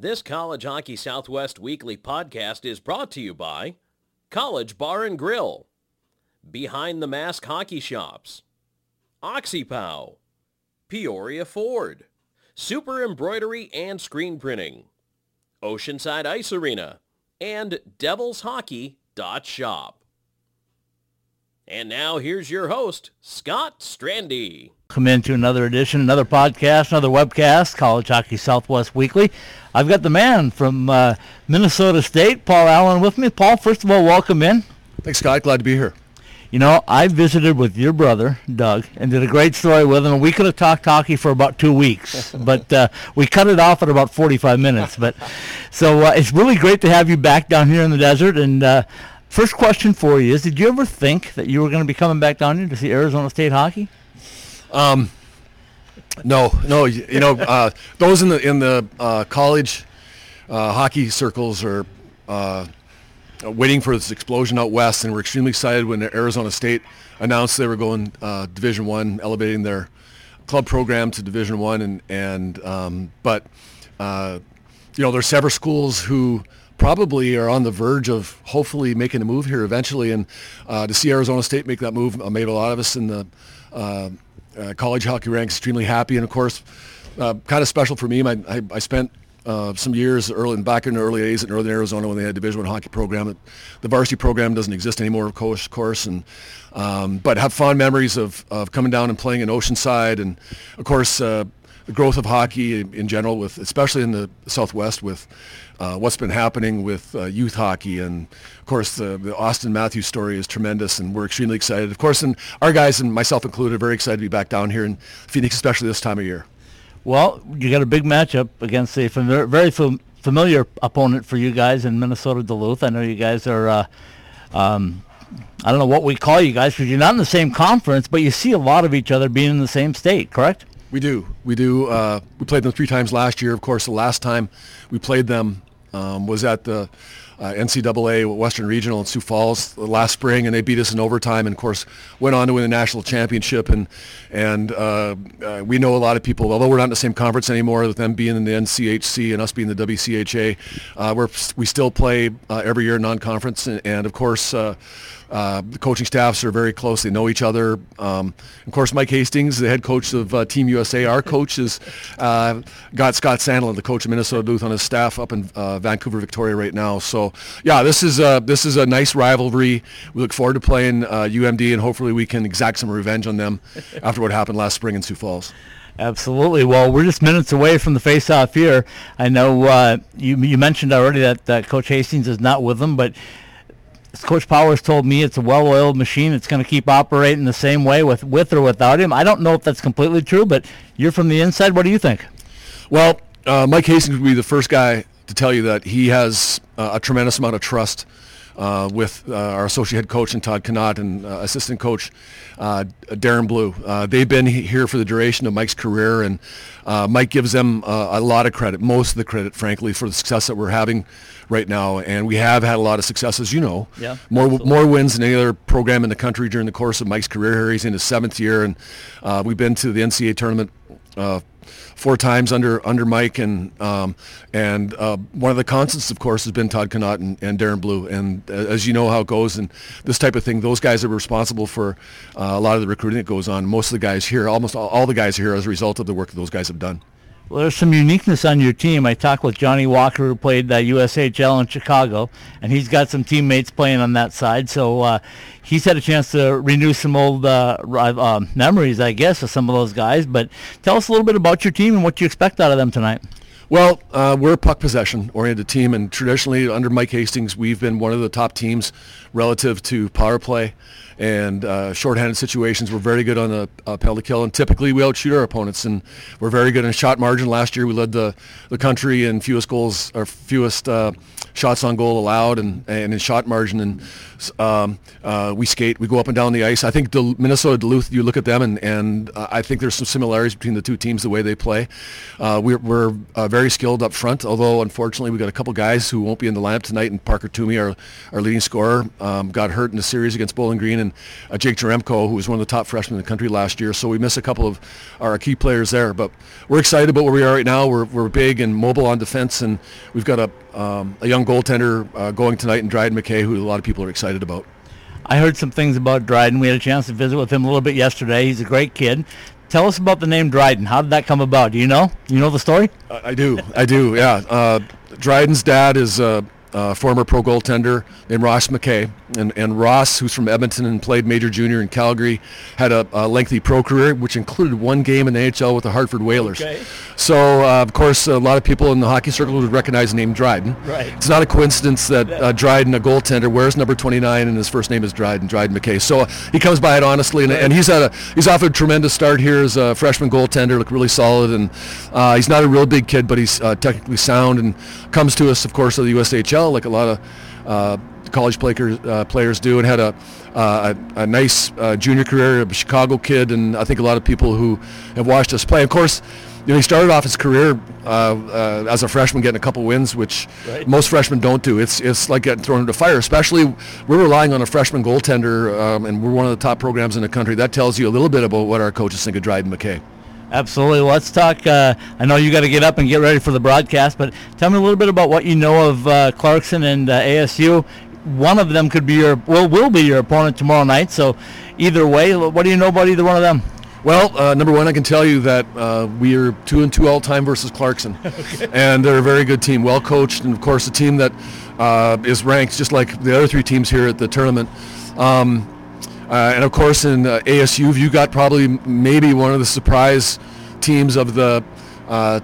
This College Hockey Southwest Weekly podcast is brought to you by College Bar and Grill, Behind the Mask Hockey Shops, OxyPow, Peoria Ford, Super Embroidery and Screen Printing, Oceanside Ice Arena, and DevilsHockey.shop. And now here's your host, Scott Strandy. Come into another edition, another podcast, another webcast, College Hockey Southwest Weekly. I've got the man from uh, Minnesota State, Paul Allen, with me. Paul, first of all, welcome in. Thanks, Scott. Glad to be here. You know, I visited with your brother, Doug, and did a great story with him. We could have talked hockey for about two weeks, but uh, we cut it off at about 45 minutes. But so uh, it's really great to have you back down here in the desert. And uh, first question for you is: Did you ever think that you were going to be coming back down here to see Arizona State hockey? Um, no, no. You, you know, uh, those in the in the uh, college uh, hockey circles are uh, waiting for this explosion out west, and we're extremely excited when Arizona State announced they were going uh, Division One, elevating their club program to Division One, and and um, but uh, you know, there's several schools who probably are on the verge of hopefully making a move here eventually, and to see Arizona State make that move made a lot of us in the uh, college hockey ranks extremely happy, and of course, uh, kind of special for me. My, I, I spent uh, some years early back in the early 80s in Northern Arizona when they had a Division One hockey program. The varsity program doesn't exist anymore, of course. course and um, but have fond memories of, of coming down and playing in Oceanside, and of course uh, the growth of hockey in general, with especially in the Southwest, with uh, what's been happening with uh, youth hockey, and of course the, the, Auston Matthews story is tremendous, and we're extremely excited. Of course, and our guys and myself included, are very excited to be back down here in Phoenix, especially this time of year. Well, you got a big matchup against a very familiar opponent for you guys in Minnesota Duluth. I know you guys are. Uh, um, I don't know what we call you guys because you're not in the same conference, but you see a lot of each other being in the same state, correct? We do. We do. Uh, we played them three times last year. Of course, the last time we played them um, was at the uh, NCAA Western Regional in Sioux Falls last spring, and they beat us in overtime. And of course, went on to win the national championship. And and uh, uh, we know a lot of people, although we're not in the same conference anymore, with them being in the NCHC and us being the WCHA, uh, we're we still play uh, every year non-conference. And, and of course. Uh, uh, the coaching staffs are very close. They know each other. Um, of course, Mike Hastings, the head coach of uh, Team USA, our coach, has uh, got Scott Sandelin, the coach of Minnesota Duluth, on his staff up in uh, Vancouver, Victoria, right now. So, yeah, this is a, this is a nice rivalry. We look forward to playing UMD, uh, and hopefully we can exact some revenge on them after what happened last spring in Sioux Falls. Absolutely. Well, we're just minutes away from the face-off here. I know uh, you you mentioned already that, that Coach Hastings is not with them, but as Coach Powers told me, it's a well-oiled machine. It's going to keep operating the same way with with or without him. I don't know if that's completely true, but you're from the inside. What do you think? Well, uh, Mike Hastings would be the first guy to tell you that he has uh, a tremendous amount of trust uh, with uh, our associate head coach and Todd Knott and uh, assistant coach uh, Darren Blue. Uh, they've been here for the duration of Mike's career, and uh, Mike gives them a lot of credit, most of the credit, frankly, for the success that we're having right now. And we have had a lot of success, as you know. Yeah, more absolutely. more wins than any other program in the country during the course of Mike's career here. He's in his seventh year, and we've been to the NCAA tournament four times under under Mike, and um, and uh, one of the constants, of course, has been Todd Knott and, and Darren Blue. And uh, as you know how it goes, and this type of thing, those guys are responsible for uh, a lot of the recruiting that goes on. Most of the guys here, almost all, all the guys here, as a result of the work that those guys have done. Well, there's some uniqueness on your team. I talked with Johnny Walker, who played uh, USHL in Chicago, and he's got some teammates playing on that side. So uh, he's had a chance to renew some old uh, uh, memories, I guess, of some of those guys. But tell us a little bit about your team and what you expect out of them tonight. Well, uh, we're a puck possession oriented team, and traditionally under Mike Hastings, we've been one of the top teams relative to power play and uh, shorthanded situations. We're very good on the uh, penalty kill, and typically we outshoot our opponents. And we're very good in shot margin. Last year we led the, the country in fewest goals or fewest uh, shots on goal allowed, and, and in shot margin. And um, uh, we skate, we go up and down the ice. I think Minnesota Duluth. You look at them, and and uh, I think there's some similarities between the two teams, the way they play. Uh, we're, we're very very skilled up front. Although unfortunately we've got a couple guys who won't be in the lineup tonight, and Parker Tuomie, our our leading scorer, um, got hurt in the series against Bowling Green, and uh, Jake Jaremko, who was one of the top freshmen in the country last year. So we miss a couple of our key players there. But we're excited about where we are right now. We're we're big and mobile on defense, and we've got a um, a young goaltender uh, going tonight in Dryden McKay, who a lot of people are excited about. I heard some things about Dryden. We had a chance to visit with him a little bit yesterday. He's a great kid. Tell us about the name Dryden. How did that come about? Do you know? You know the story? I, I do. I do. Yeah. Uh, Dryden's dad is a, uh, former pro goaltender named Ross McKay. And, and Ross, who's from Edmonton and played major junior in Calgary, had a, a lengthy pro career, which included one game in the NHL with the Hartford Whalers. Okay. So, uh, of course, a lot of people in the hockey circle would recognize the name Dryden. Right. It's not a coincidence that uh, Dryden, a goaltender, wears number 29, and his first name is Dryden, Dryden McKay. So uh, he comes by it honestly, and, and he's had a he's off a tremendous start here as a freshman goaltender, look really solid, and uh, he's not a real big kid, but he's uh, technically sound, and comes to us, of course, of the USHL, like a lot of uh, college players uh, players do, and had a uh, a, a nice uh, junior career, a Chicago kid, and I think a lot of people who have watched us play. Of course, you know, he started off his career uh, uh, as a freshman, getting a couple wins, which Right. most freshmen don't do. It's it's like getting thrown into fire. Especially, we're relying on a freshman goaltender, um, and we're one of the top programs in the country. That tells you a little bit about what our coaches think of Dryden McKay. Absolutely. Well, let's talk. Uh, I know you got to get up and get ready for the broadcast, but tell me a little bit about what you know of uh, Clarkson and uh, ASU. One of them could be your, well, will be your opponent tomorrow night. So, either way, what do you know about either one of them? Well, uh, number one, I can tell you that uh, we are two and two all time versus Clarkson, and they're a very good team, well coached, and of course a team that uh, is ranked just like the other three teams here at the tournament. Um, uh, and of course, in uh, ASU, you got probably maybe one of the surprise teams of the uh,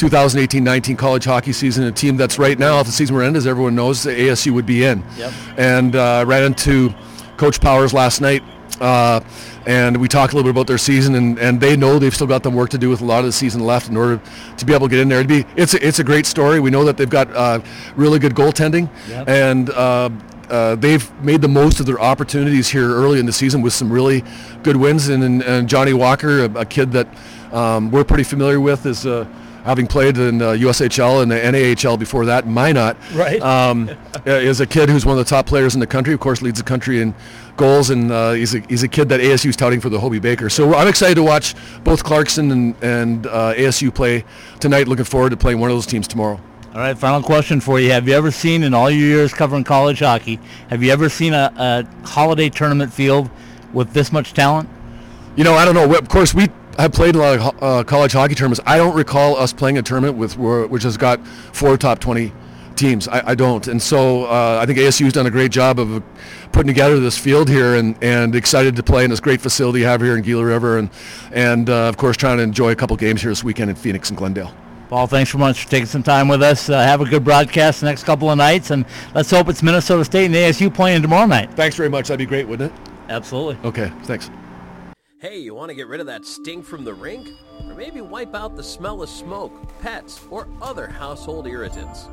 2018-19 college hockey season. A team that's right now, if the season were to end, as everyone knows, the ASU would be in. Yep. And uh, I ran into Coach Powers last night, uh, and we talked a little bit about their season, and, and they know they've still got them work to do with a lot of the season left in order to be able to get in there. It'd be, it's, a, it's a great story. We know that they've got uh, really good goaltending, Yep. and uh, uh, they've made the most of their opportunities here early in the season with some really good wins. And, and, and Johnny Walker, a, a kid that um, we're pretty familiar with, is uh, having played in uh, USHL and the NAHL before that, Minot. Right. Um, is a kid who's one of the top players in the country. Of course, leads the country in goals, and uh, he's a he's a kid that ASU is touting for the Hobey Baker. So I'm excited to watch both Clarkson and and uh, ASU play tonight. Looking forward to playing one of those teams tomorrow. All right, final question for you. Have you ever seen, in all your years covering college hockey, have you ever seen a, a holiday tournament field with this much talent? You know, I don't know. Of course, we have played a lot of uh, college hockey tournaments. I don't recall us playing a tournament with which has got four top 20 teams. I, I don't. And so uh, I think ASU's done a great job of putting together this field here and, and excited to play in this great facility you have here in Gila River and, and uh, of course, trying to enjoy a couple games here this weekend in Phoenix and Glendale. Paul, thanks so much for taking some time with us. Uh, have a good broadcast the next couple of nights, and let's hope it's Minnesota State and ASU playing tomorrow night. Thanks very much. That'd be great, wouldn't it? Absolutely. Okay, thanks. Hey, you want to get rid of that stink from the rink? Or maybe wipe out the smell of smoke, pets, or other household irritants?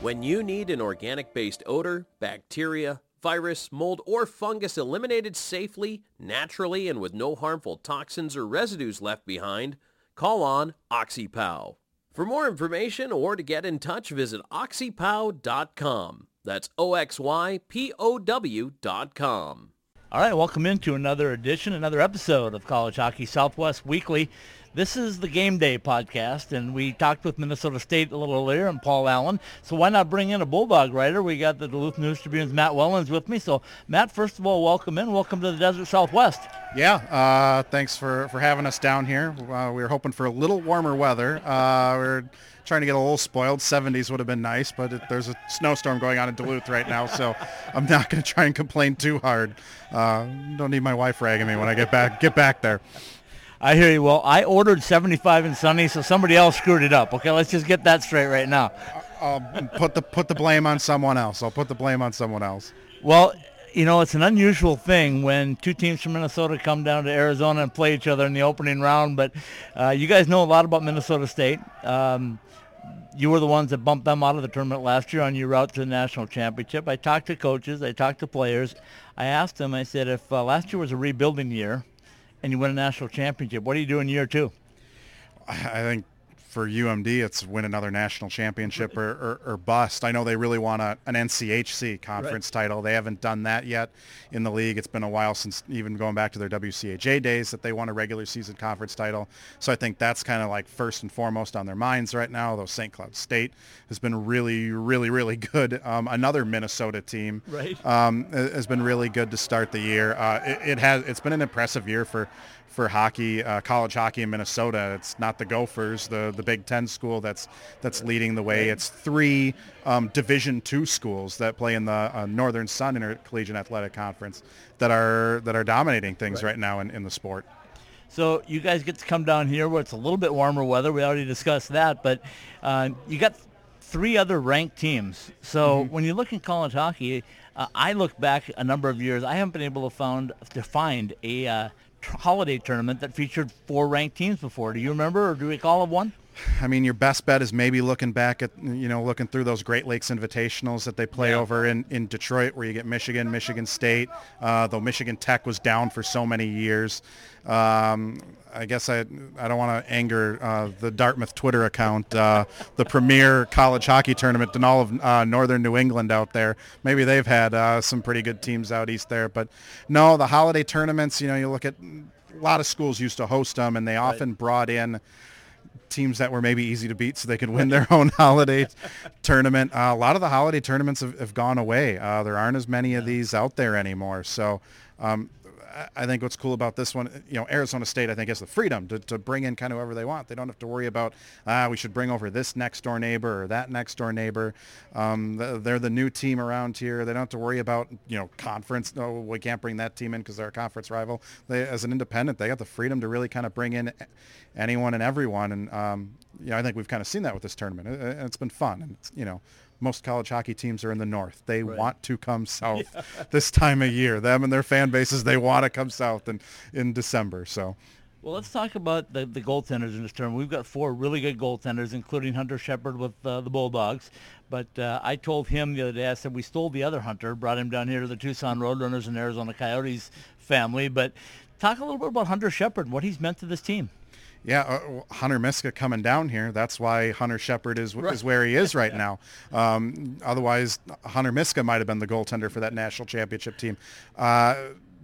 When you need an organic-based odor, bacteria, virus, mold, or fungus eliminated safely, naturally, and with no harmful toxins or residues left behind, call on OxyPow. For more information or to get in touch, visit oxypow.com. That's O-X-Y-P-O-W dot com. All right, welcome into another edition, another episode of College Hockey Southwest Weekly. This is the Game Day podcast, and we talked with Minnesota State a little earlier and Paul Allen. So why not bring in a Bulldog writer? We got the Duluth News Tribune's Matt Wellens with me. So Matt, first of all, welcome in. Welcome to the Desert Southwest. Yeah, uh, thanks for, for having us down here. Uh, we were hoping for a little warmer weather. Uh, we are trying to get a little spoiled. 70s would have been nice, but it, there's a snowstorm going on in Duluth right now, so I'm not going to try and complain too hard. Uh, don't need my wife ragging me when I get back get back there. I hear you. Well, I ordered 75 and sunny, so somebody else screwed it up. Okay, let's just get that straight right now. I'll put the put the blame on someone else. I'll put the blame on someone else. Well, you know, it's an unusual thing when two teams from Minnesota come down to Arizona and play each other in the opening round. But uh, you guys know a lot about Minnesota State. Um, you were the ones that bumped them out of the tournament last year on your route to the national championship. I talked to coaches. I talked to players. I asked them, I said, if uh, last year was a rebuilding year and you win a national championship, what do you do in year two? I think for UMD, it's win another national championship or, or, or bust. I know they really want a, an NCHC conference right. title. They haven't done that yet in the league. It's been a while since even going back to their WCHA days that they won a regular season conference title. So I think that's kind of like first and foremost on their minds right now. Though St. Cloud State has been really, really, really good. Um, another Minnesota team right. um, has been really good to start the year. Uh, it, it has. It's been an impressive year for for hockey, uh, college hockey in Minnesota. It's not the Gophers, the the Big Ten school that's that's leading the way. It's three um, Division two schools that play in the uh, Northern Sun Intercollegiate Athletic Conference that are that are dominating things right, right now in, in the sport. So you guys get to come down here where it's a little bit warmer weather. We already discussed that, but uh, you got three other ranked teams. So mm-hmm. when you look in college hockey, uh, I look back a number of years. I haven't been able to found to find a uh, holiday tournament that featured four ranked teams before. Do you remember or do you recall of one? I mean, your best bet is maybe looking back at, you know, looking through those Great Lakes Invitationals that they play yeah. over in, in Detroit where you get Michigan, Michigan State, uh, though Michigan Tech was down for so many years. Um, I guess I, I don't want to anger uh, the Dartmouth Twitter account, uh, the premier college hockey tournament in all of uh, northern New England out there. Maybe they've had uh, some pretty good teams out east there. But no, the holiday tournaments, you know, you look at a lot of schools used to host them and they often right. brought in – teams that were maybe easy to beat so they could win their own holiday tournament. Uh, a lot of the holiday tournaments have, have gone away. Uh, there aren't as many of these out there anymore. So um, I think what's cool about this one, you know, Arizona State, I think has the freedom to, to bring in kind of whoever they want. They don't have to worry about, ah, we should bring over this next door neighbor or that next door neighbor. Um, they're the new team around here. They don't have to worry about, you know, conference. No, we can't bring that team in because they're a conference rival. They, as an independent, they got the freedom to really kind of bring in anyone and everyone. And, um, you know, I think we've kind of seen that with this tournament. It, has been fun. And, you know, most college hockey teams are in the north. They right. want to come south yeah. this time of year. Them and their fan bases, they want to come south in, in December. So. Well, let's talk about the, the goaltenders in this tournament. We've got four really good goaltenders, including Hunter Shepard with uh, the Bulldogs. But uh, I told him the other day, I said, we stole the other Hunter, brought him down here to the Tucson Roadrunners and Arizona Coyotes family. But talk a little bit about Hunter Shepard, what he's meant to this team. Yeah, uh, Hunter Miska coming down here. That's why Hunter Shepard is right. is where he is right yeah. now. Um, otherwise, Hunter Miska might have been the goaltender for that national championship team. Uh,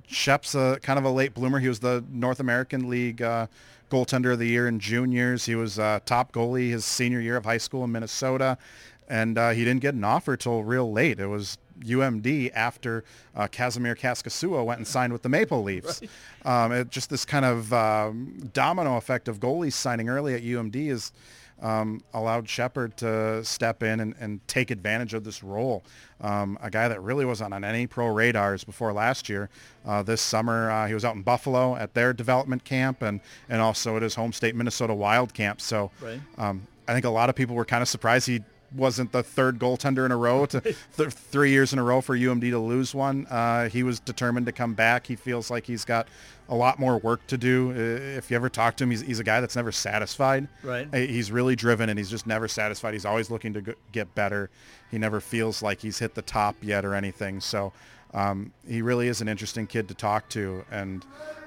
Shep's a, kind of a late bloomer. He was the North American League uh, goaltender of the year in juniors. He was uh, top goalie his senior year of high school in Minnesota, and uh, he didn't get an offer till real late. It was UMD after uh, Kasimir Kaskisuo went and signed with the Maple Leafs. Right. Um, it, just this kind of um, domino effect of goalies signing early at UMD has um, allowed Shepard to step in and, and, take advantage of this role. Um, a guy that really wasn't on any pro radars before last year. Uh, this summer, uh, he was out in Buffalo at their development camp and, and also at his home state Minnesota Wild camp. So right. Um, I think a lot of people were kind of surprised he wasn't the third goaltender in a row to th- three years in a row for UMD to lose one. Uh, he was determined to come back. He feels like he's got a lot more work to do. If you ever talk to him, he's, he's a guy that's never satisfied. Right. He's really driven and he's just never satisfied. He's always looking to get better. He never feels like he's hit the top yet or anything. So um, he really is an interesting kid to talk to. And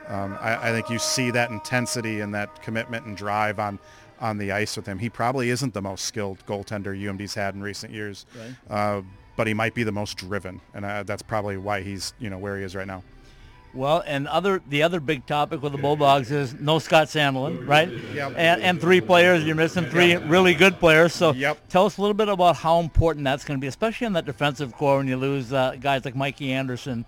um, I, I think you see that intensity and that commitment and drive on on the ice with him. He probably isn't the most skilled goaltender UMD's had in recent years, right. uh, but he might be the most driven, and uh, that's probably why he's you know where he is right now. Well, and other the other big topic with the Bulldogs is no Scott Sandelin, right? Yep. And, and three players. You're missing three yep. really good players. So yep. tell us a little bit about how important that's going to be, especially in that defensive corps when you lose uh, guys like Mikey Anderson.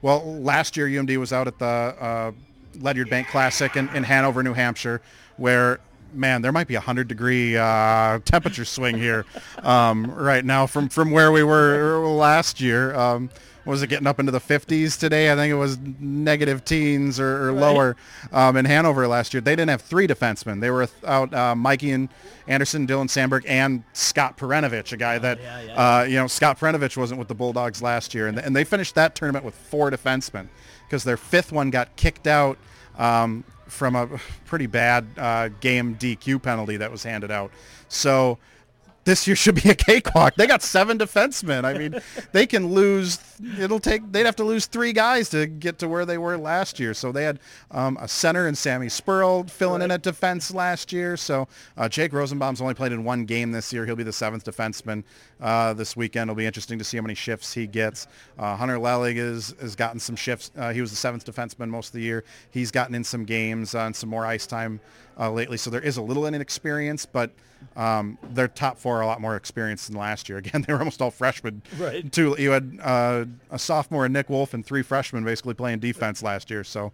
Well, last year UMD was out at the uh, Ledyard Bank Classic in, in Hanover, New Hampshire, where man, there might be a hundred degree uh, temperature swing here um, right now from from where we were last year. Um, was it getting up into the 50s today? I think it was negative teens or, or right. lower um, in Hanover last year. They didn't have three defensemen. They were out uh, Mikey and Anderson, Dylan Samberg, and Scott Perunovich, a guy that, yeah, yeah. Uh, you know, Scott Perunovich wasn't with the Bulldogs last year. And, and they finished that tournament with four defensemen because their fifth one got kicked out um, from a pretty bad uh, game DQ penalty that was handed out. So this year should be a cakewalk. They got seven defensemen. I mean, they can lose. It'll take. They'd have to lose three guys to get to where they were last year. So they had um, a center and Sammy Spurl filling right. in at defense last year. So uh, Jake Rosenbaum's only played in one game this year. He'll be the seventh defenseman uh, this weekend. It'll be interesting to see how many shifts he gets. Uh, Hunter Lellig is, has gotten some shifts. Uh, he was the seventh defenseman most of the year. He's gotten in some games and some more ice time uh, lately. So there is a little inexperience, but um, their top four are a lot more experienced than last year. Again, they were almost all freshmen. Right. Two, you had uh, a sophomore, and Nick Wolff, and three freshmen basically playing defense last year. So,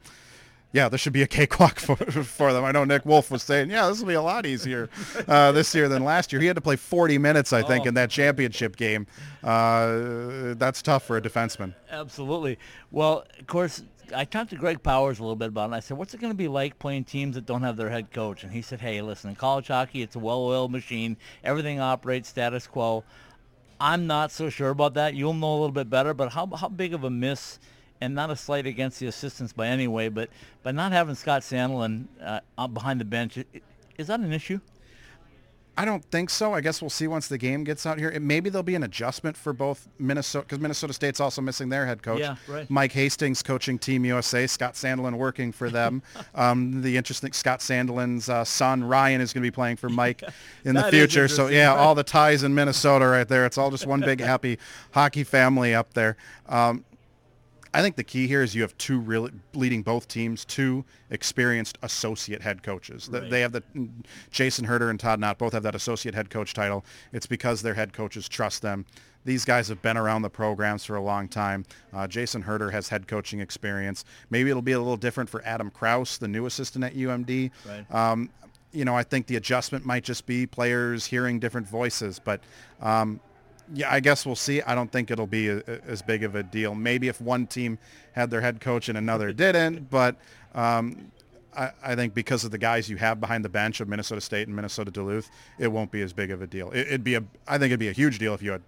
yeah, this should be a cakewalk for, for them. I know Nick Wolff was saying, yeah, this will be a lot easier uh, this year than last year. He had to play 40 minutes, I think, oh. in that championship game. Uh, that's tough for a defenseman. Absolutely. Well, of course, I talked to Greg Powers a little bit about it. And I said, "What's it going to be like playing teams that don't have their head coach?" And he said, "Hey, listen, in college hockey, it's a well-oiled machine. Everything operates status quo. I'm not so sure about that. You'll know a little bit better. But how how big of a miss?" And not a slight against the assistants by any way, but but not having Scott Sandelin uh, behind the bench, is that an issue? I don't think so. I guess we'll see once the game gets out here. It, maybe there'll be an adjustment for both Minnesota because Minnesota State's also missing their head coach. Yeah, right. Mike Hastings coaching Team USA. Scott Sandelin working for them. um, the interesting Scott Sandelin's uh, son Ryan is going to be playing for Mike in the future. So yeah, all the ties in Minnesota right there. It's all just one big happy hockey family up there. Um, I think the key here is you have two really leading both teams, two experienced associate head coaches. Right. They have the Jason Herter and Todd Knott both have that associate head coach title. It's because their head coaches trust them. These guys have been around the programs for a long time. Uh, Jason Herter has head coaching experience. Maybe it'll be a little different for Adam Krause, the new assistant at UMD. Right. Um, you know, I think the adjustment might just be players hearing different voices, but um, yeah, I guess we'll see. I don't think it'll be a, a, as big of a deal. Maybe if one team had their head coach and another didn't, but um, I, I, think because of the guys you have behind the bench of Minnesota State and Minnesota Duluth, it won't be as big of a deal. It, would be a, I think it'd be a huge deal if you had,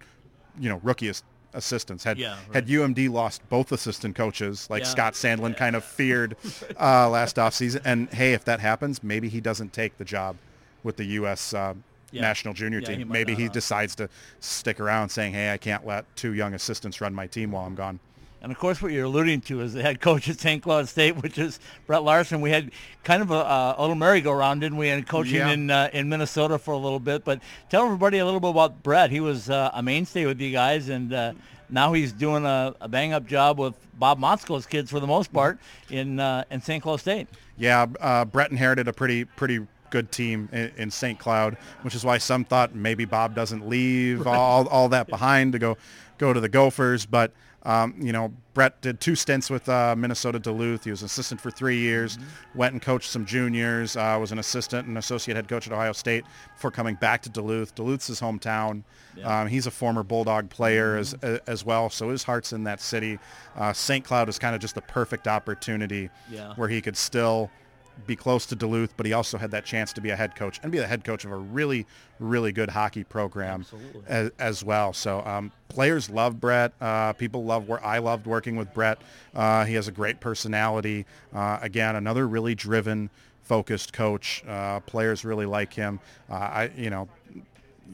you know, rookie assistants. Had yeah, right. had UMD lost both assistant coaches, like yeah. Scott Sandelin kind of feared uh, last offseason, and hey, if that happens, maybe he doesn't take the job with the U.S. Uh, yeah. national junior yeah, team. He Maybe he decides to stick around saying, hey, I can't let two young assistants run my team while I'm gone. And of course, what you're alluding to is the head coach at St. Cloud State, which is Brett Larson. We had kind of a, a little merry-go-round, didn't we, and coaching yeah. in uh, in Minnesota for a little bit. But tell everybody a little bit about Brett. He was uh, a mainstay with you guys, and uh, now he's doing a, a bang-up job with Bob Motzko's kids for the most part in uh, in St. Cloud State. Yeah, uh, Brett inherited a pretty pretty good team in, in St. Cloud, which is why some thought maybe Bob doesn't leave right. all, all that behind to go go to the Gophers. But um, you know, Brett did two stints with uh, Minnesota Duluth. He was assistant for three years, mm-hmm. went and coached some juniors, uh, was an assistant and associate head coach at Ohio State before coming back to Duluth. Duluth's his hometown. Yeah. Um, he's a former Bulldog player mm-hmm. as, as well, so his heart's in that city. Uh, St. Cloud is kind of just the perfect opportunity yeah. where he could still – be close to Duluth, but he also had that chance to be a head coach and be the head coach of a really, really good hockey program as, as, well. So um, players love Brett. Uh, people love where I loved working with Brett. Uh, he has a great personality. Uh, again, another really driven, focused coach. Uh, players really like him. Uh, I, you know,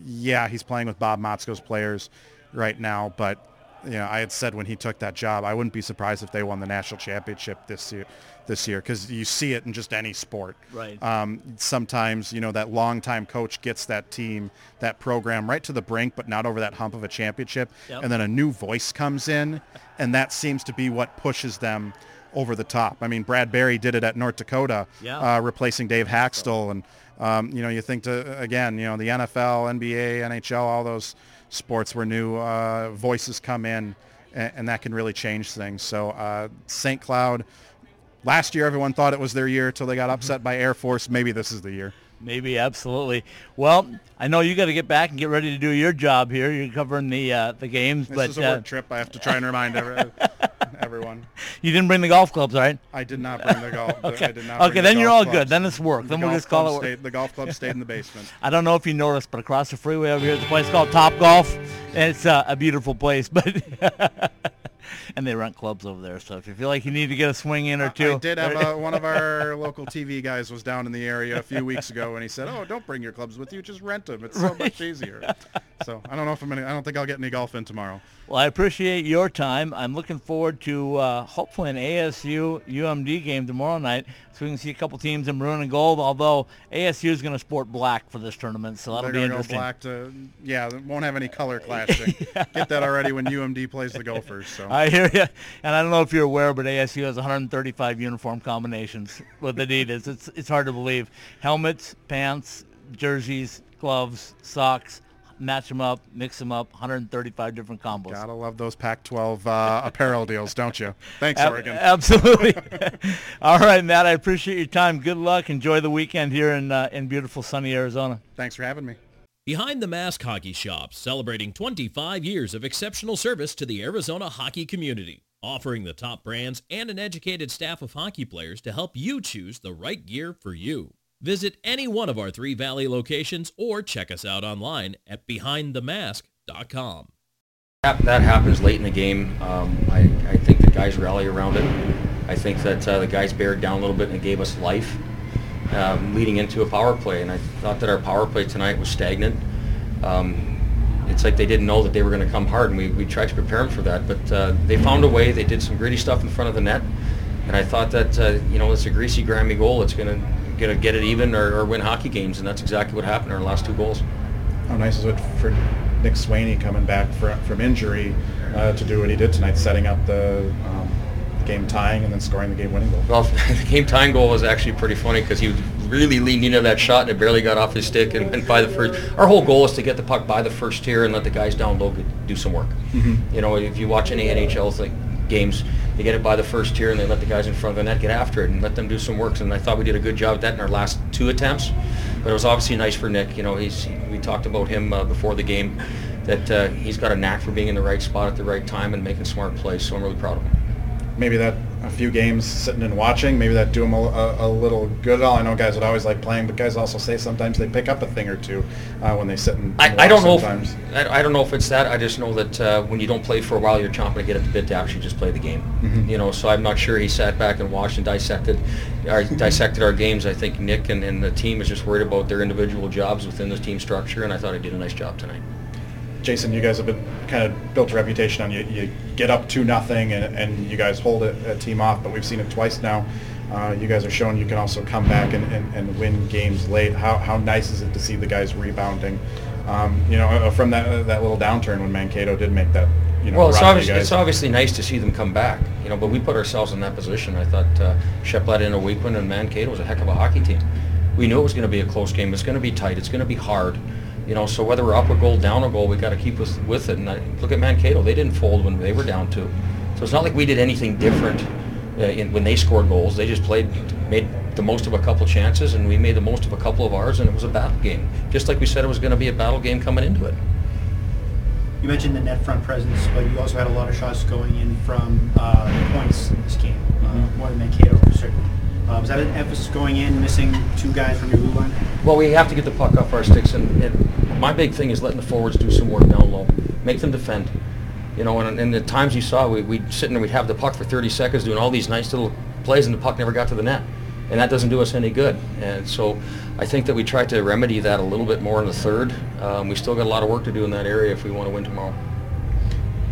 yeah, he's playing with Bob Motzko's players right now, but you know, I had said when he took that job, I wouldn't be surprised if they won the national championship this year this year because you see it in just any sport. Right. Um, sometimes you know that longtime coach gets that team, that program right to the brink, but not over that hump of a championship, yep. and then a new voice comes in, and that seems to be what pushes them over the top. I mean, Brad Berry did it at North Dakota, yeah. uh, replacing Dave Hakstol, and um, you know you think to again, you know the NFL, NBA, NHL, all those sports where new uh, voices come in, and, and, that can really change things. So uh, St. Cloud last year everyone thought it was their year until they got upset by Air Force. Maybe this is the year. Maybe absolutely. Well, I know you got to get back and get ready to do your job here. You're covering the uh, the games, this but is a uh, work trip. I have to try and remind every, everyone. You didn't bring the golf clubs, right? I did not bring the golf. okay. okay, then the you're all clubs. good. Then it's work. The then we'll just call it work. Stayed, the golf club stayed in the basement. I don't know if you noticed, but across the freeway over here, a place called Top Golf. And it's uh, a beautiful place, but and they rent clubs over there. So if you feel like you need to get a swing in or two, I did have a, one of our local TV guys was down in the area a few weeks ago, and he said, "Oh, don't bring your clubs with you; just rent them. It's so Right. much easier." so I don't know if I'm gonna. I don't think I'll get any golf in tomorrow. Well, I appreciate your time. I'm looking forward to uh, hopefully an ASU UMD game tomorrow night, so we can see a couple teams in maroon and gold. Although ASU is going to sport black for this tournament, so that'll They're be gonna go black to yeah. Won't have any color clashing. Get that already when UMD plays the Gophers. So I hear you, and I don't know if you're aware, but ASU has 135 uniform combinations with Adidas. It's it's hard to believe. Helmets, pants, jerseys, gloves, socks. Match them up, mix them up. 135 different combos. gotta love those Pac-12 uh, apparel deals, don't you? Thanks, Ab- Oregon. Absolutely. All right, Matt. I appreciate your time. Good luck. Enjoy the weekend here in uh, in beautiful sunny Arizona. Thanks for having me. Behind the Mask Hockey Shops, celebrating 25 years of exceptional service to the Arizona hockey community, offering the top brands and an educated staff of hockey players to help you choose the right gear for you. Visit any one of our three Valley locations or check us out online at behindthemask.com. That, that happens late in the game. Um, I, I think the guys rally around it. I think that uh, the guys bared down a little bit and gave us life um, leading into a power play. And I thought that our power play tonight was stagnant. Um, it's like they didn't know that they were going to come hard, and we, we tried to prepare them for that. But uh, they found a way. They did some gritty stuff in front of the net. And I thought that, uh, you know, it's a greasy, grimy goal. It's going to gonna get it even or, or win hockey games. And that's exactly what happened in our last two goals. How nice is it for Nick Swaney coming back for, from injury uh, to do what he did tonight, setting up the um, game tying and then scoring the game winning goal? Well, the game tying goal was actually pretty funny because he really leaned into that shot and it barely got off his stick and went by the first. Our whole goal is to get the puck by the first tier and let the guys down low do some work. You know, if you watch any NHL games, they get it by the first tier and they let the guys in front of the net get after it and let them do some work. And I thought we did a good job at that in our last two attempts. But it was obviously nice for Nick. You know, he's we talked about him uh, before the game that uh, he's got a knack for being in the right spot at the right time and making smart plays. So I'm really proud of him. Maybe that a few games sitting and watching, maybe that do him a, a, a little good at all. I know guys would always like playing, but guys also say sometimes they pick up a thing or two uh, when they sit and, I, I don't know. If. I, I don't know if it's that. I just know that uh, when you don't play for a while, you're chomping to get at the bit to actually just play the game. Mhm. You know, so I'm not sure he sat back and watched and dissected, or dissected our games. I think Nick and, and the team is just worried about their individual jobs within the team structure, and I thought he did a nice job tonight. Jason, you guys have been kind of built a reputation on you, you get up to nothing and, and you guys hold a, a team off, but we've seen it twice now. Uh, you guys are showing you can also come back and, and, and win games late. How, how nice is it to see the guys rebounding? Um, you know, uh, from that uh, that little downturn when Mankato did make that, you know, Well, it's, run, you obvious, guys- it's obviously nice to see them come back, you know, but we put ourselves in that position. I thought uh, Shep let in a weak one, and Mankato was a heck of a hockey team. We knew it was going to be a close game. It's going to be tight. It's going to be hard. You know, so whether we're up a goal, down a goal, we got to keep with, with it. And I, look at Mankato; they didn't fold when they were down two. So it's not like we did anything different uh, in, when they scored goals. They just played, made the most of a couple chances, and we made the most of a couple of ours, and it was a battle game. Just like we said, it was going to be a battle game coming into it. You mentioned the net front presence, but you also had a lot of shots going in from uh, points in this game, uh, more than Mankato, certainly. Uh, was that an emphasis going in, missing two guys from your blue line? Well, we have to get the puck off our sticks, and, and my big thing is letting the forwards do some work down low, make them defend. You know, and, and the times you saw, we, we'd sit there, we'd have the puck for 30 seconds doing all these nice little plays, and the puck never got to the net. And that doesn't do us any good. And so I think that we tried to remedy that a little bit more in the third. Um, we still got a lot of work to do in that area if we want to win tomorrow.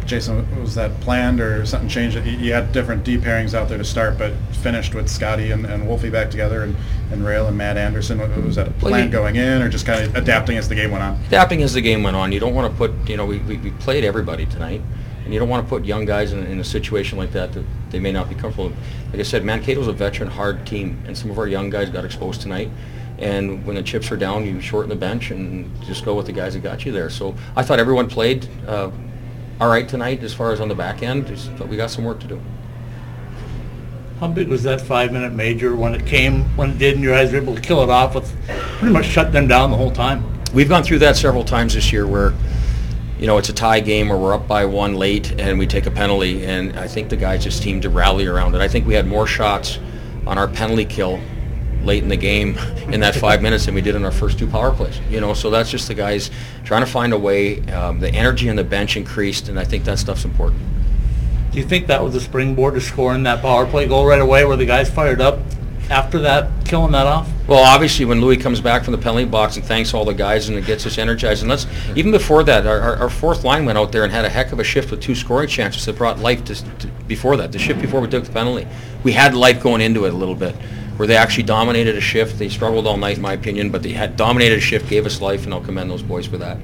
Jason, was that planned or something changed? You- You had different D pairings out there to start, but finished with Scotty and, and Wolfie back together and, and Roehl and Matt Anderson. Was- that a Well, plan you- going in or just kind of adapting as the game went on? adapting as the game went on. You don't want to put, you know, we, we, we played everybody tonight, and you don't want to put young guys in, in a situation like that that they may not be comfortable. with. Like I said, Mankato's a veteran, hard team, and some of our young guys got exposed tonight. And when the chips are down, you shorten the bench and just go with the guys that got you there. So I thought everyone played uh, all right tonight as far as on the back end, just, but we got some work to do. How big was that five-minute major when it came, when it did, and you guys were able to kill it off with, pretty much shut them down the whole time? We've gone through that several times this year where, you know, it's a tie game or we're up by one late and we take a penalty and I think the guys just seemed to rally around it. I think we had more shots on our penalty kill late in the game in that five minutes than we did in our first two power plays. You know, so that's just the guys trying to find a way. Um, the energy on the bench increased and I think that stuff's important. Do you think that was a springboard to scoring that power play goal right away where the guys fired up after that, killing that off? Well, obviously, when Louis comes back from the penalty box and thanks all the guys and it gets us energized, and let's even before that, our, our, our fourth line went out there and had a heck of a shift with two scoring chances that brought life to, to before that. The shift before we took the penalty, we had life going into it a little bit, where they actually dominated a shift. They struggled all night, in my opinion, but they had dominated a shift, gave us life, and I'll commend those boys for that.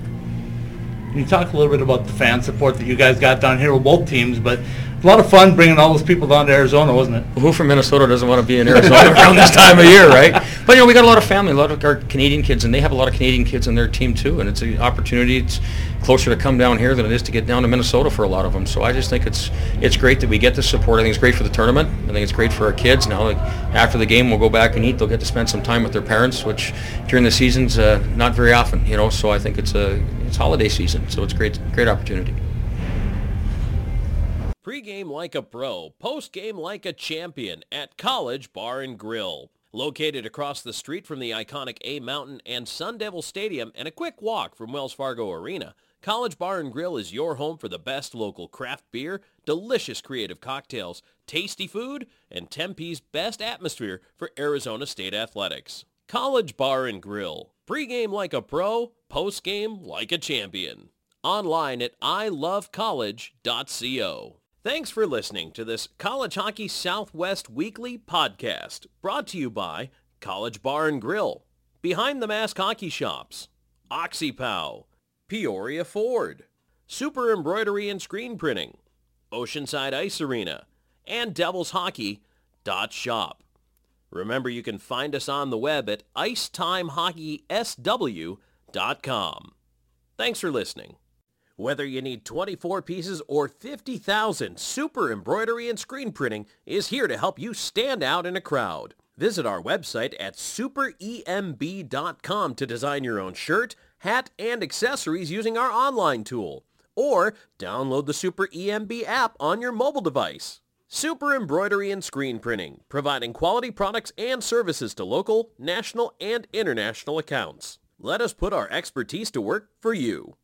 Can you talk a little bit about the fan support that you guys got down here with both teams? But a lot of fun bringing all those people down to Arizona, wasn't it? Who from Minnesota doesn't want to be in Arizona around this time of year, right? But you know, we got a lot of family, a lot of our Canadian kids, and they have a lot of Canadian kids in their team too. And it's an opportunity. It's closer to come down here than it is to get down to Minnesota for a lot of them. So I just think it's it's great that we get the support. I think it's great for the tournament. I think it's great for our kids. Now, like, after the game, we'll go back and eat. They'll get to spend some time with their parents, which during the season's uh, not very often, you know. So I think it's a it's holiday season, so it's great great opportunity. Pre-game like a pro, post-game like a champion at College Bar and Grill. Located across the street from the iconic A Mountain and Sun Devil Stadium and a quick walk from Wells Fargo Arena, College Bar and Grill is your home for the best local craft beer, delicious creative cocktails, tasty food, and Tempe's best atmosphere for Arizona State athletics. College Bar and Grill. Pre-game like a pro, post-game like a champion. Online at ilovecollege.co. Thanks for listening to this College Hockey Southwest Weekly podcast brought to you by College Bar and Grill, Behind the Mask Hockey Shops, OxyPow, Peoria Ford, Super Embroidery and Screen Printing, Oceanside Ice Arena, and Devils Hockey Shop. Remember, you can find us on the web at IcetimeHockeySW.com. Thanks for listening. Whether you need 24 pieces or 50,000, Super Embroidery and Screen Printing is here to help you stand out in a crowd. Visit our website at superemb.com to design your own shirt, hat, and accessories using our online tool. Or download the Super EMB app on your mobile device. Super Embroidery and Screen Printing, providing quality products and services to local, national, and international accounts. Let us put our expertise to work for you.